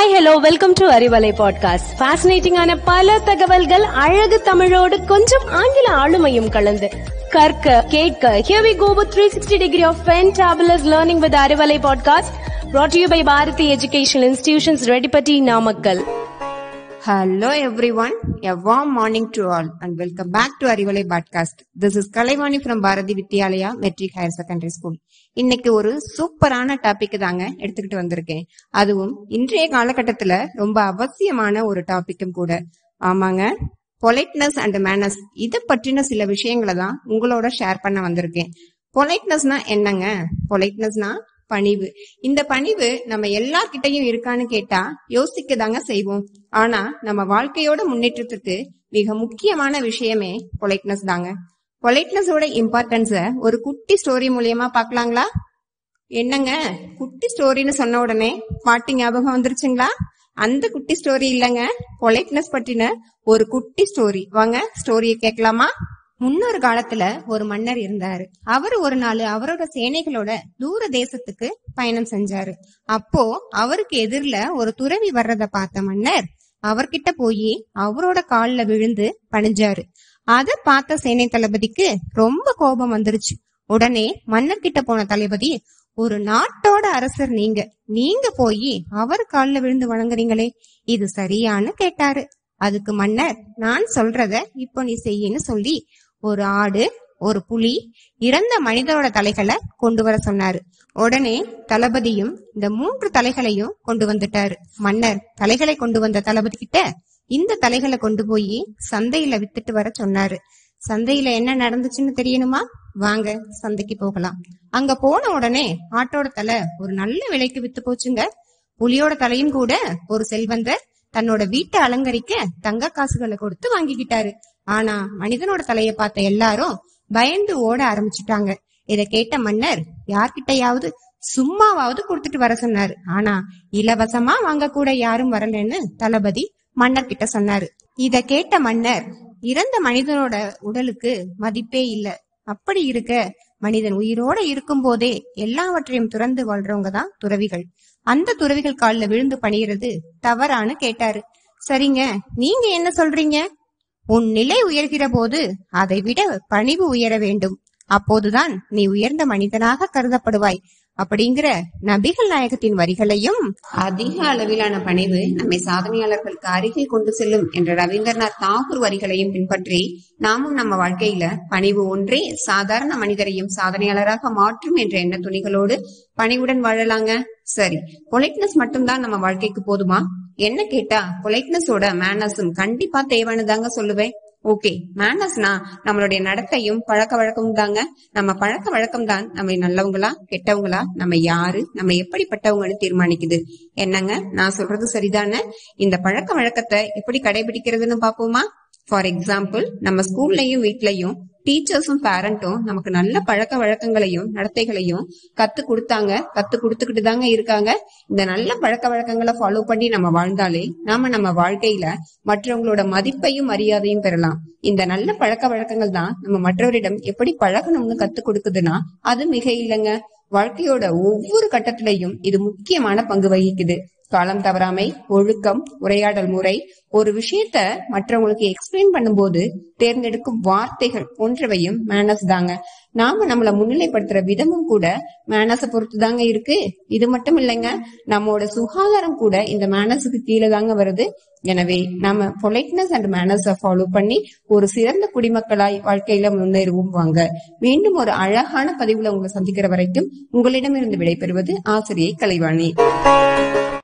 Hi hello welcome to Arivalai podcast ஃபேசினேட்டிங்கான பல தகவல்கள் அழகு தமிழோடு கொஞ்சம் ஆங்கில ஆளுமையும் கலந்து. கற்க கேட்க here we go with 360 degree of fantabulous learning with Arivalai podcast brought to you by Bharathi education institutions Reddipatti Namakkal hello everyone a warm morning to all and welcome back to Arivalai podcast this is Kalaivani from Bharathi Vidyalaya matric higher secondary school இன்னைக்கு ஒரு சூப்பரான topic தாங்க எடுத்துக்கிட்டு வந்திருக்கேன். அதுவும் இன்றைய காலகட்டத்துல ரொம்ப அவசியமான ஒரு டாபிக்கும் கூட. ஆமாங்க பொலைட்னஸ் அண்ட் மேனஸ் இதை பற்றின சில விஷயங்களை தான் உங்களோட ஷேர் பண்ண வந்திருக்கேன். பொலைட்னஸ்னா என்னங்க? பொலைட்னஸ்னா பணிவு. இந்த பணிவு நம்ம எல்லார்கிட்டயும் இருக்கான்னு கேட்டா யோசிக்க தாங்க செய்வோம். ஆனா நம்ம வாழ்க்கையோட முன்னேற்றத்துக்கு மிக முக்கியமான விஷயமே பொலைட்னஸ் தாங்க. பொலைட்னஸோட இம்பார்ட்டன்ஸ ஒரு குட்டி ஸ்டோரி மூலியமா பாக்கலாங்களா? என்னங்க? குட்டி ஸ்டோரின்னு சொன்ன உடனே பாட்டு ஞாபகம் வந்துருச்சுங்களா? அந்த குட்டி ஸ்டோரி இல்லங்க. பொலைட்னஸ் பற்றின ஒரு குட்டி ஸ்டோரி வாங்க ஸ்டோரியை கேட்கலாமா? முன்னொரு காலத்துல ஒரு மன்னர் இருந்தாரு. அவரு ஒரு நாள் அவரோட சேனைகளோட தூர தேசத்துக்கு பயணம் செஞ்சாரு. அப்போ அவருக்கு எதிரில ஒரு துறவி வர்றத பார்த்த மன்னர் அவர்கிட்ட போய் அவரோட கால்ல விழுந்து பணிஞ்சாரு. அத பார்த்த சேனை தளபதிக்கு ரொம்ப கோபம் வந்துருச்சு. உடனே மன்னர் கிட்ட போன தளபதி ஒரு நாட்டோட அரசர் நீங்க. நீங்க போய் அவர் கால்ல விழுந்து வணங்குறீங்களே. இது சரியான்னு கேட்டாரு. அதுக்கு மன்னர் நான் சொல்றத இப்போ நீ செய்யன்னு சொல்லி ஒரு ஆடு ஒரு புலி இறந்த மனிதரோட தலைகளை கொண்டு வர சொன்னாரு. உடனே தளபதியும் இந்த மூன்று தலைகளையும் கொண்டு வந்துட்டாரு. மன்னர் தலைகளை கொண்டு வந்த தளபதி கிட்ட இந்த தலைகளை கொண்டு போய் சந்தையில வித்துட்டு வர சொன்னாரு. சந்தையில என்ன நடந்துச்சுன்னு தெரியணுமா? வாங்க சந்தைக்கு போகலாம். அங்க போன உடனே ஆட்டோட தலை ஒரு நல்ல விலைக்கு வித்து போச்சுங்க. புலியோட தலையும் கூட ஒரு செல்வந்தர் தன்னோட வீட்டை அலங்கரிக்க தங்க காசுகளை கொடுத்து வாங்கிக்கிட்டாரு. ஆனா மனிதனோட தலையை பார்த்த எல்லாரும் பயந்து ஓட ஆரம்பிச்சுட்டாங்க. இத கேட்ட மன்னர் யார்கிட்டயாவது சும்மாவாவது கொடுத்துட்டு வர சொன்னாரு. ஆனா இலவசமா வாங்க கூட யாரும் வரலன்னு தளபதி மன்னர் கிட்ட சொன்னாரு. இத கேட்ட மன்னர் இறந்த மனிதனோட உடலுக்கு மதிப்பே இல்ல. அப்படி இருக்க மனிதன் உயிரோட இருக்கும் போதே எல்லாவற்றையும் துறந்து வாழ்றவங்க தான் துறவிகள். அந்த துறவிகள் காலில் விழுந்து பணிகிறது தவறான்னு கேட்டாரு. சரிங்க நீங்க என்ன சொல்றீங்க? உன் நிலை உயர்கிற போது அதை விட பணிவு உயர வேண்டும். அப்போதுதான் நீ உயர்ந்த மனிதனாக கருதப்படுவாய். அப்படிங்கிற நபிகள் நாயகத்தின் வரிகளையும் அதிக அளவிலான பணிவு நம்மை சாதனையாளர்களுக்கு அருகில் கொண்டு செல்லும் என்ற ரவீந்திரநாத் தாகூர் வரிகளையும் பின்பற்றி நாமும் நம்ம வாழ்க்கையில பணிவு ஒன்றே சாதாரண மனிதரையும் சாதனையாளராக மாற்றும் என்ற எண்ண துணிகளோடு பணிவுடன் வாழலாங்க. சரி பொலைட்னஸ் மட்டும்தான் நம்ம வாழ்க்கைக்கு போதுமா? என்ன கேட்டா பொலைட்னஸோட மேனஸும் கண்டிப்பா தேவையானதாங்க சொல்லுவேன். ஓகே மேனஸ்னா நம்மளுடைய நடத்தையும் பழக்க வழக்கம் தாங்க நம்ம பழக்க வழக்கம் தான் நம்ம நல்லவங்களா கெட்டவங்களா நம்ம யாரு நம்ம எப்படிப்பட்டவங்கன்னு தீர்மானிக்குது. என்னங்க? நான் சொல்றது சரிதானே? இந்த பழக்க வழக்கத்தை எப்படி கடைபிடிக்கிறதுன்னு பாப்போமா ஃபார் எக்ஸாம்பிள் நம்ம ஸ்கூல்லயும் வீட்லயும் டீச்சர்ஸும் பேரண்ட்டும் நமக்கு நல்ல பழக்க வழக்கங்களையும் நடத்தைகளையும் கத்து கொடுத்தாங்க. கத்து கொடுத்துக்கிட்டு தாங்க இருக்காங்க. இந்த நல்ல பழக்க வழக்கங்களை ஃபாலோ பண்ணி நம்ம வாழ்ந்தாலே நாம நம்ம வாழ்க்கையில மற்றவங்களோட மதிப்பையும் மரியாதையும் பெறலாம். இந்த நல்ல பழக்க வழக்கங்கள் தான் நம்ம மற்றவரிடம் எப்படி பழகணும்னு கத்து கொடுக்குதுன்னா அது மிக இல்லைங்க. வாழ்க்கையோட ஒவ்வொரு கட்டத்திலையும் இது முக்கியமான பங்கு வகிக்குது. காலம் தவறாமை ஒழுக்கம் உரையாடல் முறை ஒரு விஷயத்த மற்றவங்களுக்கு எக்ஸ்பிளைன் பண்ணும்போது தேர்ந்தெடுக்கும் வார்த்தைகள் போன்றவையும் மேனஸ் தாங்க. நாம நம்மள முன்னிலைப்படுத்துற விதமும் கூட மேனஸ பொறுத்து தாங்க இருக்கு. இது மட்டும் இல்லைங்க நம்மோட சுகாதாரம் கூட இந்த மேனஸுக்கு கீழே தாங்க வருது. எனவே நாம பொலைட்னஸ் அண்ட் மேனஸ ஃபாலோ பண்ணி ஒரு சிறந்த குடிமக்களாய் வாழ்க்கையில முன்னேறுவோம் வாங்க. மீண்டும் ஒரு அழகான பதிவுல உங்களை சந்திக்கிற வரைக்கும் உங்களிடமிருந்து விடைபெறுவது ஆசிரியை கலைவாணி.